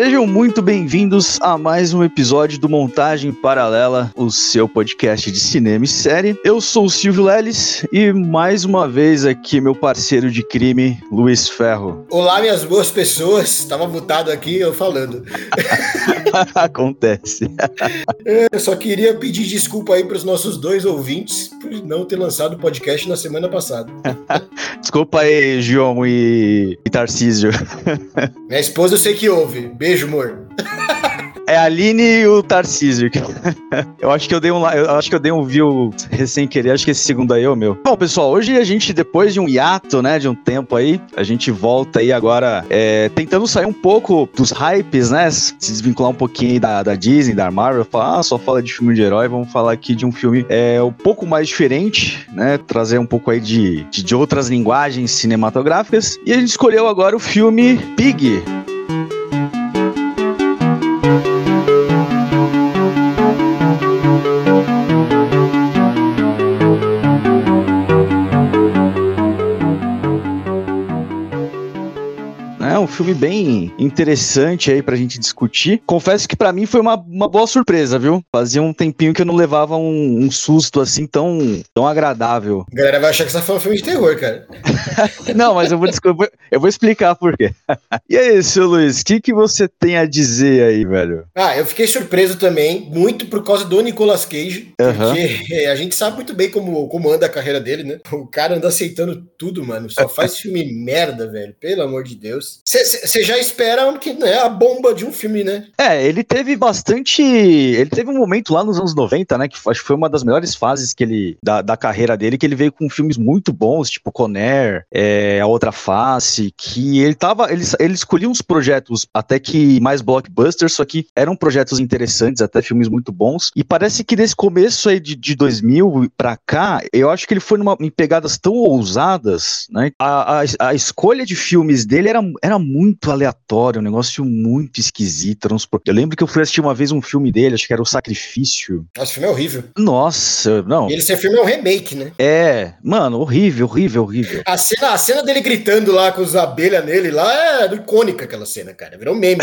this Sejam muito bem-vindos a mais um episódio do Montagem Paralela, o seu podcast de cinema e série. Eu sou o Silvio Leles e mais uma vez aqui meu parceiro de crime, Luiz Ferro. Olá, minhas boas pessoas. Tava mutado aqui eu falando. Acontece. Eu só queria pedir desculpa aí para os nossos dois ouvintes por não ter lançado o podcast na semana passada. Desculpa aí, João e, e Tarcísio. Minha esposa eu sei que ouve. Beijo, É a Aline e o Tarcísio. eu acho que eu dei um, eu acho que eu dei um view recém querer, acho que esse segundo aí é o meu. Bom, pessoal, hoje a gente depois de um hiato, né, de um tempo aí, a gente volta aí agora é, tentando sair um pouco dos hypes, né, se desvincular um pouquinho da, da Disney, da Marvel, falar, ah, só fala de filme de herói, vamos falar aqui de um filme é um pouco mais diferente, né, trazer um pouco aí de, de, de outras linguagens cinematográficas. E a gente escolheu agora o filme Pig. Filme bem interessante aí pra gente discutir. Confesso que para mim foi uma, uma boa surpresa, viu? Fazia um tempinho que eu não levava um, um susto assim tão, tão agradável. A galera vai achar que você tá falando filme de terror, cara. não, mas eu vou, eu vou, eu vou explicar por quê. e aí, seu Luiz, o que, que você tem a dizer aí, velho? Ah, eu fiquei surpreso também, muito por causa do Nicolas Cage, uhum. porque a gente sabe muito bem como, como anda a carreira dele, né? O cara anda aceitando tudo, mano. Só faz filme merda, velho. Pelo amor de Deus. Você já espera que né, a bomba de um filme, né? É, ele teve bastante. Ele teve um momento lá nos anos 90, né? Que acho que foi uma das melhores fases que ele, da, da carreira dele, que ele veio com filmes muito bons, tipo Conner, é, A Outra Face, que ele tava. Ele, ele escolhia uns projetos até que mais blockbusters, só que eram projetos interessantes, até filmes muito bons. E parece que desse começo aí de, de 2000 pra cá, eu acho que ele foi numa, em pegadas tão ousadas, né? A, a, a escolha de filmes dele era, era muito aleatório, um negócio muito esquisito. Eu lembro que eu fui assistir uma vez um filme dele, acho que era O Sacrifício. Esse filme é horrível. Nossa, não. E esse filme é um remake, né? É, mano, horrível, horrível, horrível. A cena, a cena dele gritando lá com os abelhas nele lá é icônica aquela cena, cara. Virou meme.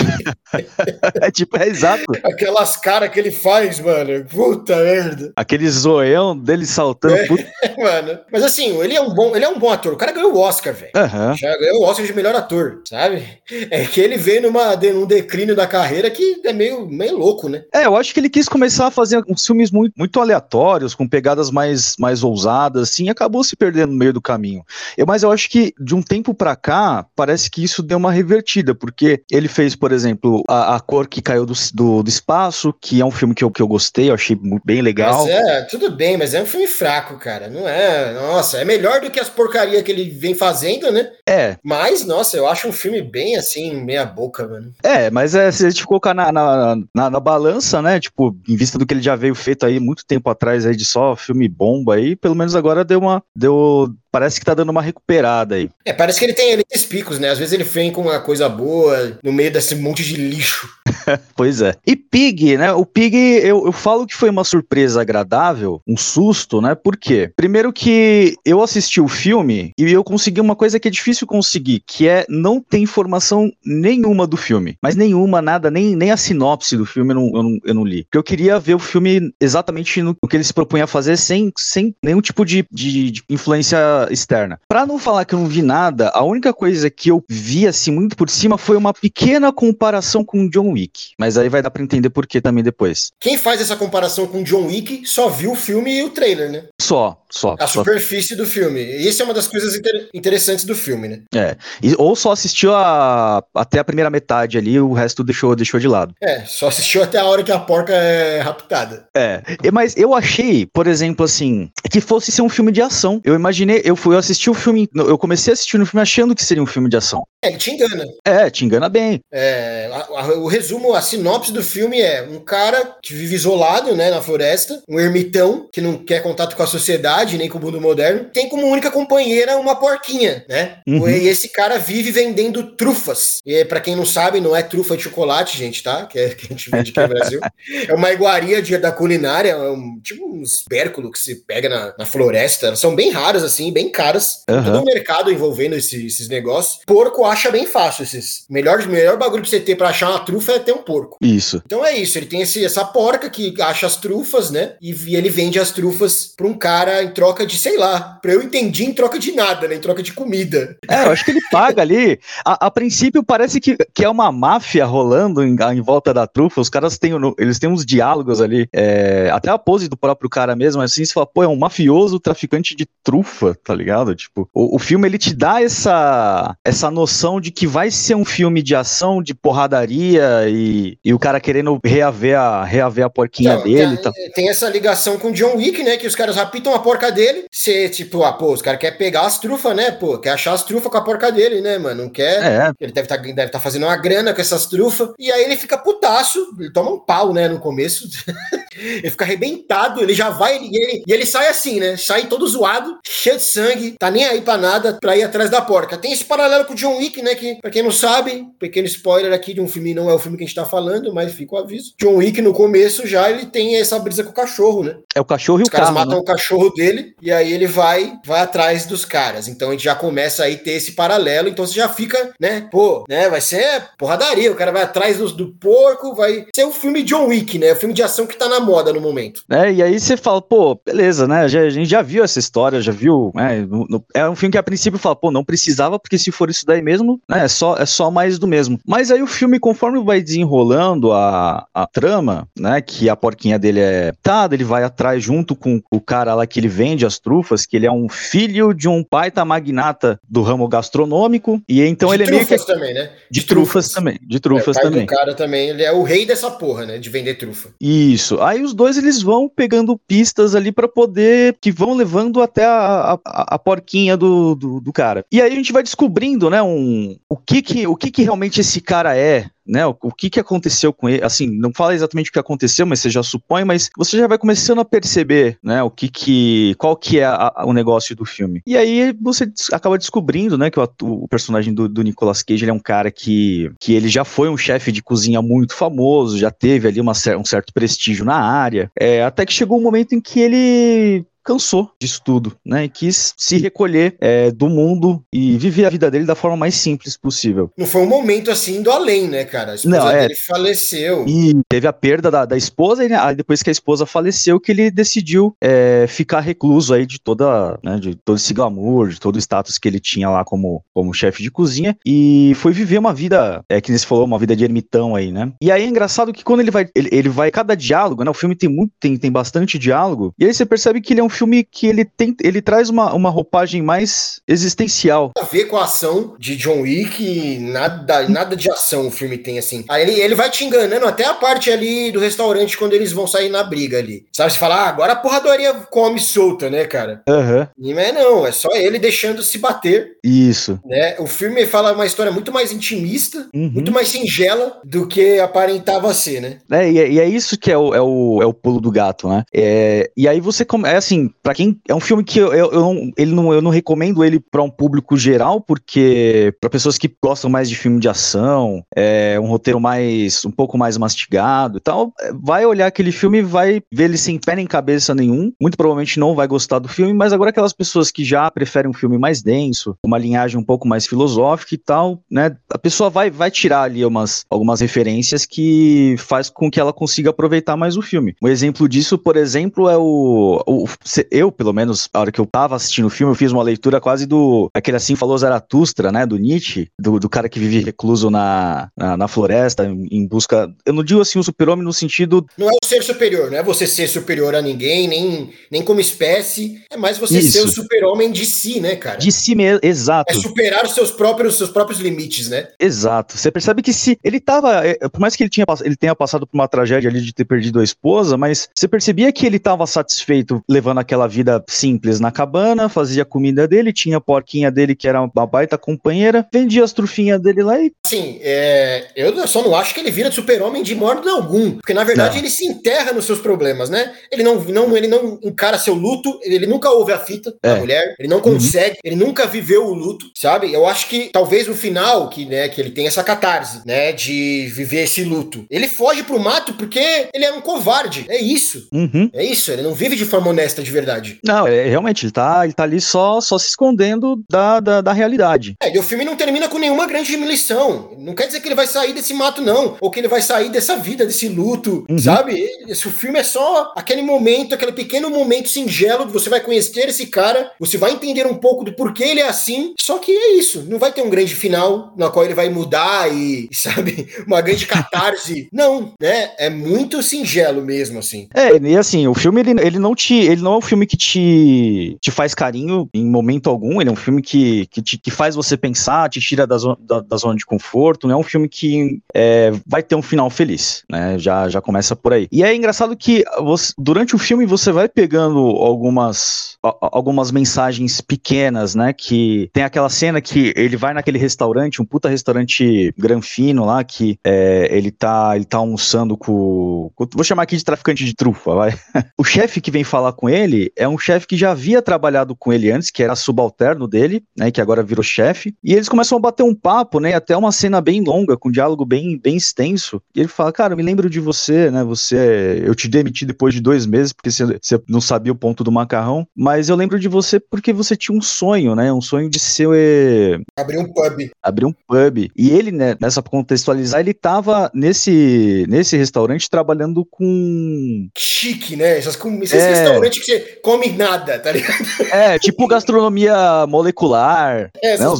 é tipo, é exato. Aquelas caras que ele faz, mano. Puta merda. Aquele zoião dele saltando. É, mano. Mas assim, ele é um bom, ele é um bom ator. O cara ganhou o Oscar, velho. Uhum. Já ganhou o Oscar de melhor ator, sabe? É que ele veio numa, num declínio da carreira que é meio, meio louco, né? É, eu acho que ele quis começar a fazer uns filmes muito, muito aleatórios, com pegadas mais, mais ousadas, assim, e acabou se perdendo no meio do caminho. Eu, mas eu acho que de um tempo para cá, parece que isso deu uma revertida, porque ele fez, por exemplo, a, a Cor que Caiu do, do, do, Espaço, que é um filme que eu, que eu gostei, eu achei bem legal. Mas é, tudo bem, mas é um filme fraco, cara. Não é. Nossa, é melhor do que as porcarias que ele vem fazendo, né? É. Mas, nossa, eu acho um filme bem assim, meia boca, mano. É, mas é, se a gente colocar na, na, na, na, balança, né? Tipo, em vista do que ele já veio feito aí muito tempo atrás aí de só filme bomba aí, pelo menos agora deu uma. Deu parece que tá dando uma recuperada aí. É, parece que ele tem, ele tem picos, né? Às vezes ele vem com uma coisa boa no meio desse monte de lixo. pois é. E Pig, né? O Pig, eu, eu falo que foi uma surpresa agradável, um susto, né? Por quê? Primeiro que eu assisti o filme e eu consegui uma coisa que é difícil conseguir, que é não ter informação nenhuma do filme. Mas nenhuma, nada, nem, nem a sinopse do filme eu não, eu não, eu não li. Porque eu queria ver o filme exatamente no, no que ele se propunha a fazer sem, sem nenhum tipo de, de, de influência externa. Para não falar que eu não vi nada, a única coisa que eu vi assim muito por cima foi uma pequena comparação com John Wick. Mas aí vai dar para entender por que também depois. Quem faz essa comparação com John Wick só viu o filme e o trailer, né? Só, só. A só. superfície do filme. E isso é uma das coisas inter interessantes do filme, né? É. E, ou só assistiu a, até a primeira metade ali, o resto deixou, deixou de lado. É, só assistiu até a hora que a porca é raptada. É. Mas eu achei, por exemplo, assim, que fosse ser um filme de ação. Eu imaginei, eu fui assistir o filme, eu comecei a assistir o filme achando que seria um filme de ação. É, ele te engana. É, te engana bem. É, a, a, o resumo a sinopse do filme é um cara que vive isolado, né, na floresta, um ermitão que não quer contato com a sociedade, nem com o mundo moderno, tem como única companheira uma porquinha, né? Uhum. E esse cara vive vendendo trufas. E para quem não sabe, não é trufa de chocolate, gente, tá? Que, é, que a gente vende aqui no Brasil. é uma iguaria de, da culinária, é um, tipo uns bérculos que se pega na, na floresta. Elas são bem raras, assim, bem caras. Uhum. Todo o mercado envolvendo esse, esses negócios. Porco acha bem fácil esses. Melhor, melhor bagulho pra você ter pra achar uma trufa é ter um porco. Isso. Então é isso, ele tem esse, essa porca que acha as trufas, né? E, e ele vende as trufas pra um cara em troca de, sei lá, pra eu entendi, em troca de nada, né? Em troca de comida. É, eu acho que ele paga ali. A, a princípio parece que, que é uma máfia rolando em, em volta da trufa. Os caras têm, eles têm uns diálogos ali. É, até a pose do próprio cara mesmo, assim, você fala, pô, é um mafioso traficante de trufa, tá ligado? Tipo, o, o filme ele te dá essa, essa noção de que vai ser um filme de ação, de porradaria e, e o cara querendo reaver a, reaver a porquinha então, dele. Tem, tá. tem essa ligação com o John Wick, né? Que os caras raptam a porca dele. Você, tipo, ah, pô, os caras querem pegar as trufas, né? Pô, quer achar as trufas com a porca dele, né, mano? Não quer. É. Ele deve estar tá, deve tá fazendo uma grana com essas trufas. E aí ele fica putaço, ele toma um pau, né, no começo. ele fica arrebentado, ele já vai e ele, e ele sai assim, né? Sai todo zoado, cheio de sangue, tá nem aí pra nada pra ir atrás da porca. Tem esse paralelo com o John Wick, né? Que, pra quem não sabe, pequeno spoiler aqui de um filme, não é o filme que a gente tá falando, mas fica o aviso. John Wick, no começo, já ele tem essa brisa com o cachorro, né? É o cachorro e Os o caras carro, matam né? o cachorro dele e aí ele vai vai atrás dos caras. Então a gente já começa aí a ter esse paralelo. Então você já fica, né? Pô, né? Vai ser porradaria. O cara vai atrás do, do porco, vai ser um filme John Wick, né? O filme de ação que tá na moda no momento. É, e aí você fala, pô, beleza, né? Já, a gente já viu essa história, já viu. Né? É um filme que a princípio fala, pô, não precisava, porque se for isso daí mesmo, né? É só, é só mais do mesmo. Mas aí o filme, conforme vai desenrolando a, a trama, né? Que a porquinha dele é tá, ele vai atrás junto com o cara lá que ele vende as trufas, que ele é um filho de um baita magnata do ramo gastronômico, e então de ele é meio que... também, né? De, de trufas, trufas, também, de trufas é, também. O cara também, ele é o rei dessa porra, né? De vender trufa. Isso. Aí os dois, eles vão pegando pistas ali para poder, que vão levando até a, a, a porquinha do, do, do, cara. E aí a gente vai descobrindo, né, um, o que que, o que que realmente esse cara é, né? O, o, que que aconteceu com ele? Assim, não fala exatamente o que aconteceu, mas você já supõe, mas você já vai começando a perceber, né? O que que, qual que é a, a, o negócio do filme. E aí você acaba descobrindo, né? Que o, o personagem do, do, Nicolas Cage ele é um cara que, que ele já foi um chefe de cozinha muito famoso, já teve ali uma, um certo prestígio na área, é, até que chegou um momento em que ele cansou disso tudo, né? E quis se recolher é, do mundo e viver a vida dele da forma mais simples possível. Não foi um momento assim do além, né, cara? A esposa Não, é... dele faleceu. E teve a perda da, da esposa, e né, depois que a esposa faleceu, que ele decidiu é, ficar recluso aí de toda, né, de todo esse glamour, de todo o status que ele tinha lá como, como chefe de cozinha, e foi viver uma vida, é que você falou, uma vida de ermitão aí, né? E aí é engraçado que quando ele vai, ele, ele vai, cada diálogo, né? O filme tem muito, tem, tem bastante diálogo, e aí você percebe que ele é um filme que ele tem, ele traz uma, uma roupagem mais existencial. A ver com a ação de John Wick, nada, nada de ação o filme tem assim. Aí ele, ele vai te enganando até a parte ali do restaurante quando eles vão sair na briga ali. Sabe, você fala, ah, agora a porradoria come solta, né, cara? Uhum. Não é não, é só ele deixando se bater. Isso. Né? O filme fala uma história muito mais intimista, uhum. muito mais singela do que aparentava ser, né? É, e, é, e é isso que é o, é, o, é o pulo do gato, né? É, e aí você começa, é assim, para quem é um filme que eu, eu, eu, não, ele não, eu não recomendo ele para um público geral, porque para pessoas que gostam mais de filme de ação, é um roteiro mais um pouco mais mastigado e tal, vai olhar aquele filme e vai ver ele sem pé nem cabeça nenhum. Muito provavelmente não vai gostar do filme, mas agora aquelas pessoas que já preferem um filme mais denso, uma linhagem um pouco mais filosófica e tal, né? A pessoa vai, vai tirar ali umas, algumas referências que faz com que ela consiga aproveitar mais o filme. Um exemplo disso, por exemplo, é o, o eu pelo menos, a hora que eu tava assistindo o filme, eu fiz uma leitura quase do. aquele assim falou Zaratustra, né? Do Nietzsche, do, do cara que vive recluso na, na, na floresta, em, em, busca. Eu não digo assim o super-homem no sentido. Não é o ser superior, não é você ser superior a ninguém, nem, nem como espécie. É mais você Isso. ser o super-homem de si, né, cara? De si mesmo, exato. É superar os seus próprios, seus próprios limites, né? Exato. Você percebe que se ele tava. É, por mais que ele, tinha, ele tenha passado por uma tragédia ali de ter perdido a esposa, mas você percebia que ele tava satisfeito levando aquela vida simples na cabana, fazia comida dele, tinha a porquinha dele que era uma baita companheira, vendia as trufinhas dele lá e. Sim, é, eu só não acho que ele vira super-homem de modo algum, porque na verdade não. ele se enterra nos seus problemas, né? Ele não, não, ele não encara seu luto, ele, ele nunca ouve a fita é. da mulher, ele não consegue, uhum. ele nunca viveu o luto, sabe? Eu acho que talvez no final, que, né, que ele tem essa catarse, né, de viver esse luto, ele foge pro mato porque ele é um covarde, é isso. Uhum. É isso, ele não vive de forma honesta de verdade. Não, é, realmente, ele tá, ele tá ali só, só se escondendo da, da, da realidade. É, e o filme não termina com nenhuma grande lição. Não quer dizer que ele vai sair desse mato, não. Ou que ele vai sair dessa vida, desse luto, uhum. sabe? Esse o filme é só aquele momento, aquele pequeno momento singelo que você vai conhecer esse cara, você vai entender um pouco do porquê ele é assim. Só que é isso. Não vai ter um grande final na qual ele vai mudar e, sabe, uma grande catarse. não, né? É muito singelo mesmo, assim. É, e assim, o filme ele, ele não te. Ele não é um filme que te, te faz carinho em momento algum. Ele é um filme que, que, te, que faz você pensar, te tira da zona, da, da zona de conforto. Não é um filme que é, vai ter um final feliz, né? Já, já começa por aí. E é engraçado que você, durante o filme você vai pegando algumas, algumas mensagens pequenas, né? Que tem aquela cena que ele vai naquele restaurante, um puta restaurante granfino lá, que é, ele, tá, ele tá almoçando com, com. Vou chamar aqui de traficante de trufa, vai. o chefe que vem falar com ele é um chefe que já havia trabalhado com ele antes, que era subalterno dele, né? Que agora virou chefe. E eles começam a bater um papo, né? Até uma cena bem longa, com um diálogo bem, bem extenso. E ele fala, cara, eu me lembro de você, né? Você. Eu te demiti depois de dois meses, porque você, você não sabia o ponto do macarrão. Mas eu lembro de você porque você tinha um sonho, né? Um sonho de ser. Abrir um pub. Abrir um pub. E ele, né, nessa contextualizar, ele tava nesse, nesse restaurante trabalhando com. Chique, né? Essas, esses é... restaurantes que você come nada, tá ligado? É, tipo gastronomia molecular. É, né? Uns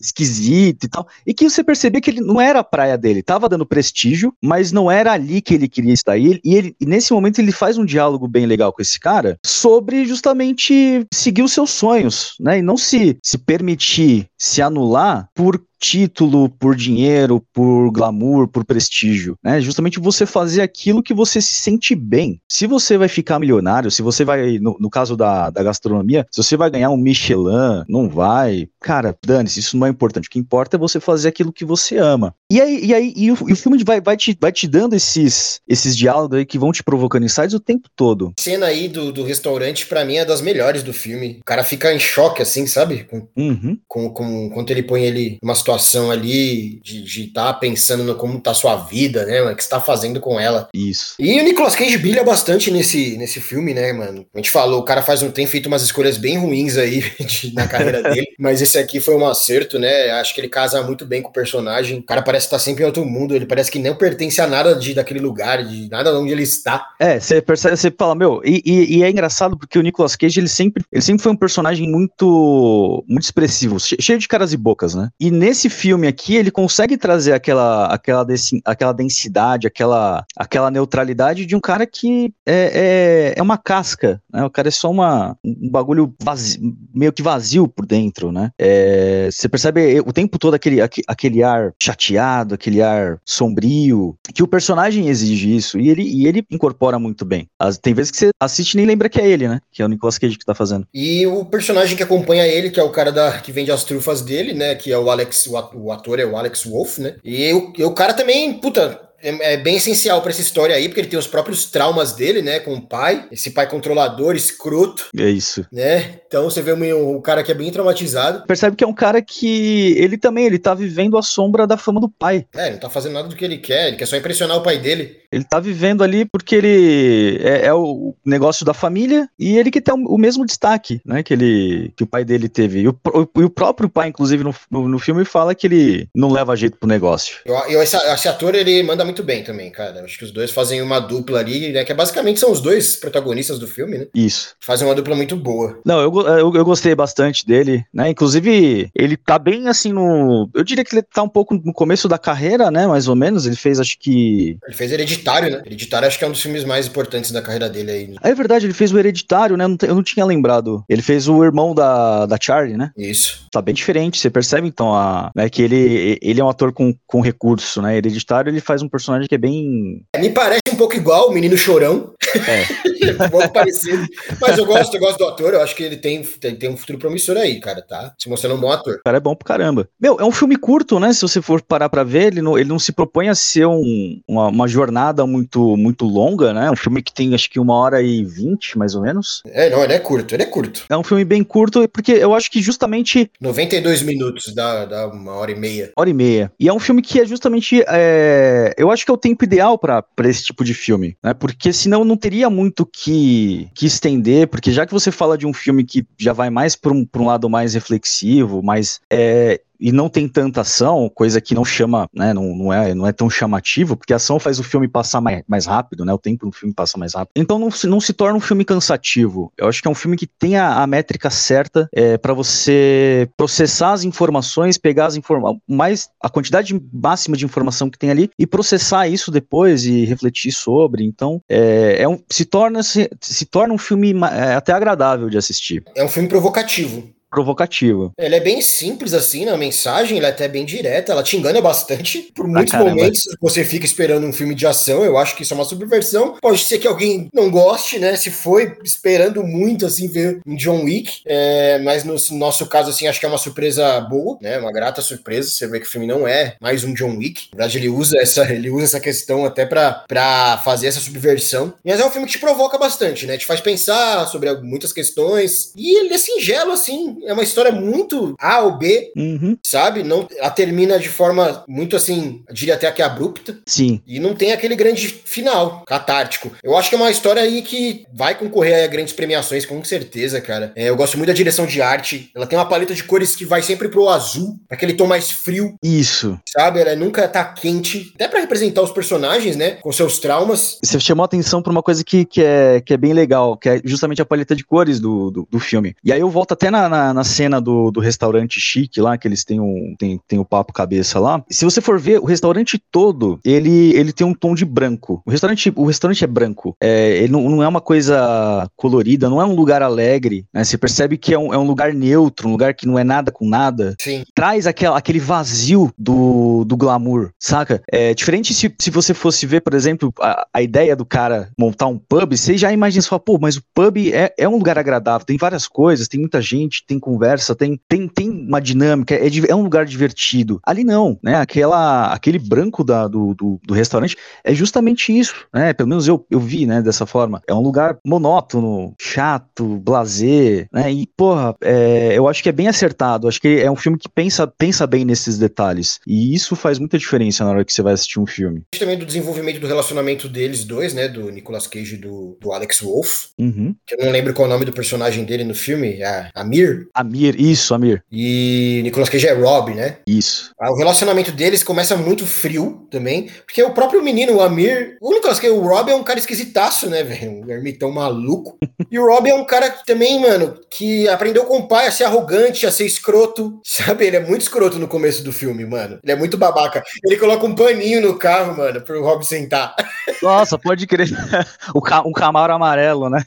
esquisito e tal. E que você percebia que ele não era a praia dele, tava dando prestígio, mas não era ali que ele queria estar. E, ele, e, ele, e nesse momento ele faz um diálogo bem legal com esse cara sobre justamente seguir os seus sonhos, né? E não se, se permitir se anular por título, por dinheiro, por glamour, por prestígio, né? Justamente você fazer aquilo que você se sente bem. Se você vai ficar milionário, se você vai, no, no caso da, da gastronomia, se você vai ganhar um Michelin, não vai, cara, dane-se, isso não é importante. O que importa é você fazer aquilo que você ama. E aí, e aí e o, e o filme vai, vai, te, vai te dando esses, esses diálogos aí que vão te provocando insights o tempo todo. A cena aí do, do restaurante, para mim, é das melhores do filme. O cara fica em choque, assim, sabe? Com, uhum. com, com, quando ele põe ele numa situação ali de estar tá pensando no como tá sua vida, né, mano? O que você tá fazendo com ela. Isso. E o Nicolas Cage brilha bastante nesse, nesse filme, né, mano? A gente falou, o cara faz um, tem feito umas escolhas bem ruins aí de, na carreira dele, mas esse aqui foi um acerto, né? Acho que ele casa muito bem com o personagem. O cara parece estar tá sempre em outro mundo, ele parece que não pertence a nada de, daquele lugar, de nada onde ele está. É, você percebe, você fala, meu, e, e, e, é engraçado porque o Nicolas Cage, ele sempre, ele sempre foi um personagem muito, muito expressivo, cheio de caras e bocas, né? E nesse esse filme aqui, ele consegue trazer aquela, aquela, aquela densidade, aquela, aquela neutralidade de um cara que é, é, é uma casca, né? O cara é só uma, um bagulho vazio, meio que vazio por dentro, né? É, você percebe o tempo todo aquele, aquele ar chateado, aquele ar sombrio, que o personagem exige isso, e ele, e ele incorpora muito bem. As, tem vezes que você assiste e nem lembra que é ele, né? Que é o Nicolas Cage que tá fazendo. E o personagem que acompanha ele, que é o cara da, que vende as trufas dele, né? Que é o Alex o ator é o Alex Wolff, né? E o, o cara também, puta, é, é bem essencial para essa história aí, porque ele tem os próprios traumas dele, né, com o pai, esse pai controlador, escroto. É isso. Né? Então você vê um, um cara que é bem traumatizado. Percebe que é um cara que ele também, ele tá vivendo a sombra da fama do pai. É, ele não tá fazendo nada do que ele quer, ele quer só impressionar o pai dele. Ele tá vivendo ali porque ele é, é o negócio da família e ele que tem o, o, mesmo destaque, né, que ele que o pai dele teve. E o, o, o próprio pai, inclusive, no, no, no, filme fala que ele não leva jeito pro negócio. Eu, eu, esse, esse ator, ele manda muito bem também, cara. Acho que os dois fazem uma dupla ali, né? Que basicamente são os dois protagonistas do filme, né? Isso. Fazem uma dupla muito boa. Não, eu, eu, eu, gostei bastante dele, né? Inclusive, ele tá bem assim no. Eu diria que ele tá um pouco no começo da carreira, né? Mais ou menos. Ele fez, acho que. Ele fez Hereditário, né? Hereditário acho que é um dos filmes mais importantes da carreira dele aí. É verdade, ele fez o Hereditário, né? Eu não tinha lembrado. Ele fez o irmão da, da Charlie, né? Isso. Tá bem diferente. Você percebe, então, a, né, que ele, ele é um ator com, com recurso, né? Hereditário, ele faz um personagem que é bem. Me parece um pouco igual o menino chorão. É. um pouco parecido. Mas eu gosto, eu gosto do ator, eu acho que ele tem, tem, tem um futuro promissor aí, cara, tá? Se mostrando um bom ator. O cara é bom pro caramba. Meu, é um filme curto, né? Se você for parar pra ver, ele não, ele não se propõe a ser um, uma, uma jornada muito, muito longa, né? Um filme que tem acho que uma hora e vinte, mais ou menos. É, não, ele é curto, ele é curto. É um filme bem curto, porque eu acho que justamente. 92 minutos, dá, dá uma hora e meia. Hora e meia. E é um filme que é justamente. É, eu acho que é o tempo ideal para esse tipo de filme, né? Porque senão não teria muito que, que estender, porque já que você fala de um filme que já vai mais para um, um lado mais reflexivo, mais. É, e não tem tanta ação, coisa que não chama, né, não, não, é, não é tão chamativo, porque a ação faz o filme passar mais, mais rápido, né, o tempo do filme passa mais rápido. Então não se, não se torna um filme cansativo. Eu acho que é um filme que tem a, a métrica certa é, para você processar as informações, pegar as informações, mais a quantidade máxima de informação que tem ali e processar isso depois e refletir sobre. Então é, é um, se torna se, se torna um filme é, até agradável de assistir. É um filme provocativo provocativa. Ela é bem simples assim na mensagem, ela é até bem direta, ela te engana bastante. Por muitos ah, momentos você fica esperando um filme de ação, eu acho que isso é uma subversão. Pode ser que alguém não goste, né? Se foi esperando muito assim ver um John Wick, é, mas no nosso caso assim, acho que é uma surpresa boa, né? Uma grata surpresa. Você vê que o filme não é mais um John Wick. Na verdade, ele usa essa, ele usa essa questão até para fazer essa subversão. Mas é um filme que te provoca bastante, né? Te faz pensar sobre muitas questões. E ele é singelo assim, é uma história muito A ou B, uhum. sabe? Não, ela termina de forma muito assim, diria até que abrupta. Sim. E não tem aquele grande final catártico. Eu acho que é uma história aí que vai concorrer a grandes premiações, com certeza, cara. É, eu gosto muito da direção de arte. Ela tem uma paleta de cores que vai sempre pro azul, aquele tom mais frio. Isso. Sabe? Ela nunca tá quente. Até para representar os personagens, né? Com seus traumas. Você chamou a atenção pra uma coisa que, que, é, que é bem legal, que é justamente a paleta de cores do, do, do filme. E aí eu volto até na, na na, cena do, do restaurante chique lá, que eles têm um, tem, tem o papo cabeça lá. Se você for ver, o restaurante todo, ele, ele tem um tom de branco. O restaurante, o restaurante é branco. É, ele não, não é uma coisa colorida, não é um lugar alegre. Né? Você percebe que é um, é um lugar neutro, um lugar que não é nada com nada. Sim. Traz aquela, aquele vazio do, do glamour, saca? É diferente se, se você fosse ver, por exemplo, a, a ideia do cara montar um pub, você já imagina, fala, pô, mas o pub é, é um lugar agradável, tem várias coisas, tem muita gente, tem conversa, tem, tem, tem uma dinâmica, é, é um lugar divertido. Ali não, né? Aquela, aquele branco da, do, do, do, restaurante é justamente isso, né? Pelo menos eu, eu vi, né, dessa forma. É um lugar monótono, chato, blazer, né? E, porra, é, eu acho que é bem acertado. Acho que é um filme que pensa, pensa bem nesses detalhes. E isso faz muita diferença na hora que você vai assistir um filme. Também do desenvolvimento do relacionamento deles dois, né? Do Nicolas Cage e do, do Alex Wolff. Uhum. Que eu não lembro qual é o nome do personagem dele no filme. É Amir. Amir, isso, Amir. E Nicolas Cage é Rob, né? Isso. Ah, o relacionamento deles começa muito frio também, porque o próprio menino, o Amir, o Nicolas Cage, o Rob é um cara esquisitaço, né, velho? Um ermitão maluco. e o Rob é um cara também, mano, que aprendeu com o pai a ser arrogante, a ser escroto, sabe? Ele é muito escroto no começo do filme, mano. Ele é muito babaca. Ele coloca um paninho no carro, mano, pro Rob sentar. Nossa, pode crer. o ca um camaro amarelo, né?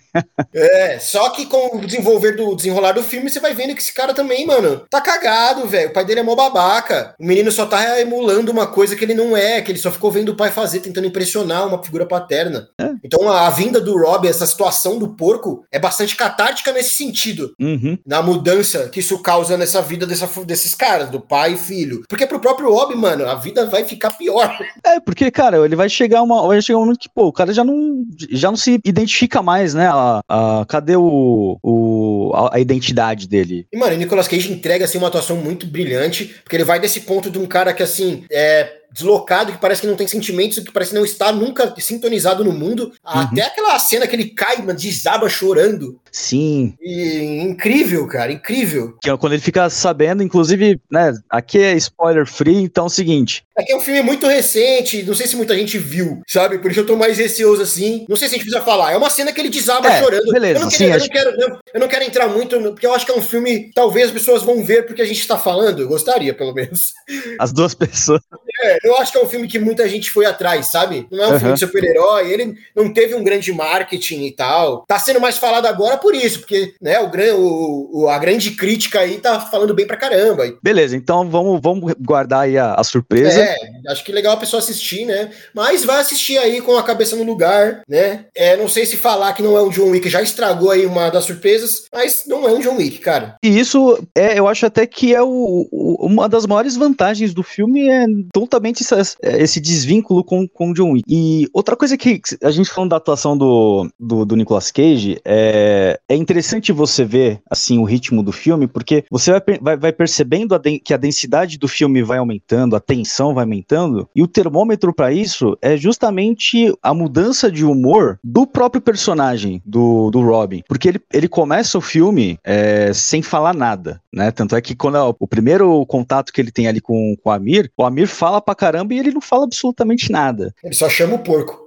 é, só que com o desenvolver do desenrolar do filme, você vai vendo que esse cara também, mano, tá cagado, velho. O pai dele é mó babaca. O menino só tá emulando uma coisa que ele não é, que ele só ficou vendo o pai fazer, tentando impressionar uma figura paterna. É. Então a, a, vinda do Rob, essa situação do porco, é bastante catártica nesse sentido. Uhum. Na mudança que isso causa nessa vida dessa, desses caras, do pai e filho. Porque pro próprio Rob, mano, a vida vai ficar pior. É, porque, cara, ele vai chegar uma. Vai chegar um momento que, pô, o cara já não, já não se identifica mais, né? A, a cadê o, o, a, a identidade dele? E, mano, o Nicolas Cage entrega assim, uma atuação muito brilhante, porque ele vai desse ponto de um cara que, assim, é deslocado, que parece que não tem sentimentos, que parece não estar nunca sintonizado no mundo. Uhum. Até aquela cena que ele cai, desaba chorando. Sim. E, incrível, cara, incrível. Que é quando ele fica sabendo, inclusive, né, aqui é spoiler free, então é o seguinte. Aqui é um filme muito recente, não sei se muita gente viu, sabe? Por isso eu tô mais receoso assim. Não sei se a gente precisa falar. É uma cena que ele desaba é, chorando. Beleza, eu não, sim, eu, não quero, eu, eu não quero entrar muito, porque eu acho que é um filme, talvez as pessoas vão ver porque a gente tá falando. Eu gostaria, pelo menos. As duas pessoas. É, eu acho que é um filme que muita gente foi atrás, sabe? Não é um uhum. filme de super-herói, ele não teve um grande marketing e tal. Tá sendo mais falado agora por isso, porque né, o, o, o a grande crítica aí tá falando bem pra caramba. Beleza, então vamos, vamos guardar aí a, a surpresa. É, acho que é legal a pessoa assistir, né? Mas vai assistir aí com a cabeça no lugar, né? É, não sei se falar que não é um John Wick já estragou aí uma das surpresas, mas não é um John Wick, cara. E isso, é, eu acho até que é o, o uma das maiores vantagens do filme é totalmente esse, esse desvínculo com, com John Wick. E outra coisa que a gente falando da atuação do, do, do Nicolas Cage, é, é interessante você ver, assim, o ritmo do filme, porque você vai, vai, vai percebendo a que a densidade do filme vai aumentando, a tensão vai aumentando, e o termômetro para isso é justamente a mudança de humor do próprio personagem, do, do Robin. Porque ele, ele começa o filme é, sem falar nada, né? Tanto é que quando é o primeiro contato que ele tem ali com, com o Amir, o Amir fala pra caramba e ele não fala absolutamente nada. Ele só chama o porco.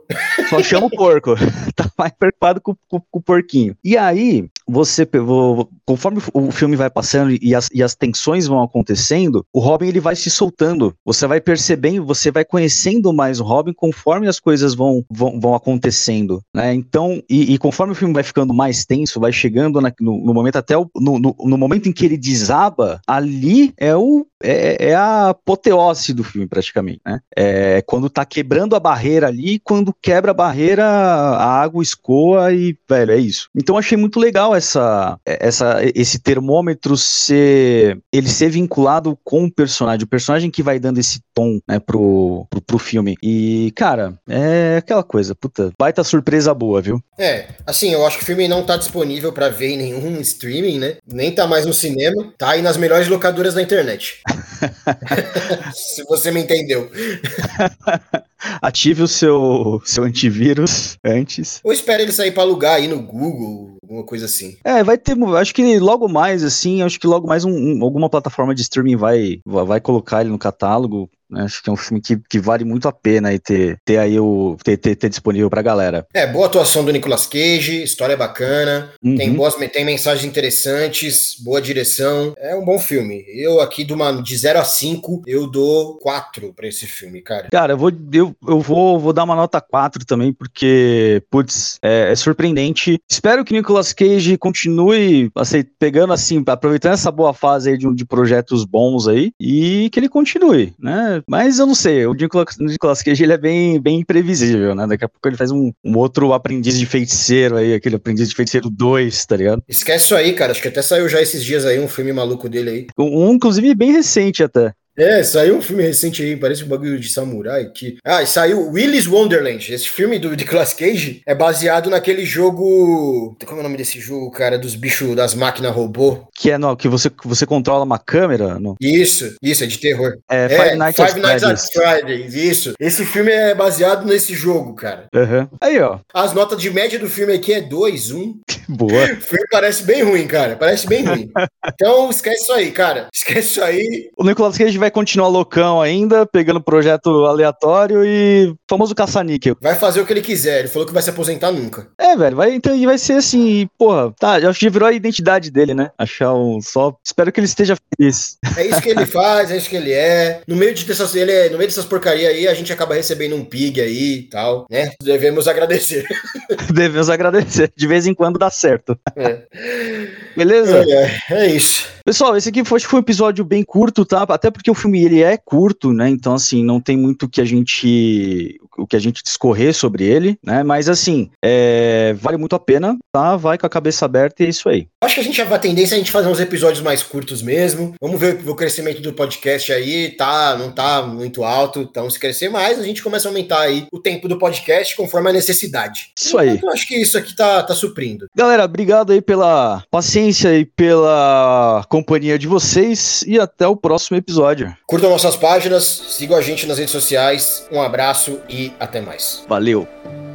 Só chama o porco. tá mais preocupado com, com, com, o porquinho. E aí, você, conforme o filme vai passando e as, e as tensões vão acontecendo, o Robin ele vai se soltando. Você vai percebendo, você vai conhecendo mais o Robin conforme as coisas vão, vão, vão acontecendo, né? Então, e, e, conforme o filme vai ficando mais tenso, vai chegando na, no, no, momento até o, no, no, no, momento em que ele desaba, ali é o é, é a apoteose do filme praticamente, né? É quando tá quebrando a barreira ali, quando quebra a barreira, a água escoa e, velho, é isso. Então achei muito legal essa, essa esse termômetro ser ele ser vinculado com o personagem, o personagem que vai dando esse tom, né, pro, pro, pro filme. E, cara, é aquela coisa, puta, baita surpresa boa, viu? É, assim, eu acho que o filme não tá disponível para ver em nenhum streaming, né? Nem tá mais no cinema, tá aí nas melhores locadoras da internet. Se você me entendeu. Ative o seu, seu antivírus antes. Ou espere ele sair para alugar aí no Google, alguma coisa assim. É, vai ter. Acho que logo mais, assim, acho que logo mais um, um, alguma plataforma de streaming vai, vai colocar ele no catálogo. Né? Acho que é um filme que, que vale muito a pena aí ter, ter aí o ter, ter, ter disponível pra galera. É, boa atuação do Nicolas Cage, história bacana, uhum. tem boas tem mensagens interessantes, boa direção. É um bom filme. Eu aqui de uma de 0 a 5, eu dou 4 para esse filme, cara. Cara, eu vou eu, eu vou, vou dar uma nota 4 também porque putz, é, é surpreendente. Espero que o Nicolas Cage continue assim, pegando assim, aproveitando essa boa fase aí de, de projetos bons aí e que ele continue, né? Mas eu não sei, o Nicolas Cage ele é bem, bem imprevisível, né? Daqui a pouco ele faz um, um outro aprendiz de feiticeiro aí, aquele aprendiz de feiticeiro 2, tá ligado? Esquece isso aí, cara. Acho que até saiu já esses dias aí um filme maluco dele aí. Um, inclusive, bem recente até. É, saiu um filme recente aí, parece um bagulho de samurai. Que... Ah, saiu Willy's Wonderland. Esse filme do Nicolas Cage é baseado naquele jogo. Como é o nome desse jogo, cara? Dos bichos das máquinas robô. Que é no, que você, você controla uma câmera? No... Isso, isso, é de terror. É, Five, é, Nights, Five Nights at Fridays. Isso. Esse filme é baseado nesse jogo, cara. Uhum. Aí, ó. As notas de média do filme aqui é 2, 1. Um. Boa. O filme parece bem ruim, cara. Parece bem ruim. então, esquece isso aí, cara. Esquece isso aí. O Nicolas Cage vai vai continuar loucão ainda, pegando projeto aleatório e famoso caça-níquel. Vai fazer o que ele quiser, ele falou que vai se aposentar nunca. É, velho, vai, então, e vai ser assim, porra, tá, acho que já virou a identidade dele, né? Achar um só. Espero que ele esteja feliz. É isso que ele faz, é isso que ele é. No meio de dessas, ele é, no meio dessas porcaria aí, a gente acaba recebendo um pig aí e tal, né? Devemos agradecer. Devemos agradecer. De vez em quando dá certo. É. Beleza? É, é, isso. Pessoal, esse aqui foi, foi um episódio bem curto, tá? Até porque o filme ele é curto, né? Então, assim, não tem muito que a gente o que a gente discorrer sobre ele, né? Mas assim, é, vale muito a pena, tá? Vai com a cabeça aberta e é isso aí. Acho que a gente vai tendência a gente fazer uns episódios mais curtos mesmo. Vamos ver o crescimento do podcast aí, tá? Não tá muito alto. Então, se crescer mais, a gente começa a aumentar aí o tempo do podcast conforme a necessidade. Isso aí. Então, acho que isso aqui tá, tá suprindo. Galera, obrigado aí pela paciência e pela companhia de vocês e até o próximo episódio. Curtam nossas páginas, sigam a gente nas redes sociais. Um abraço e até mais. Valeu!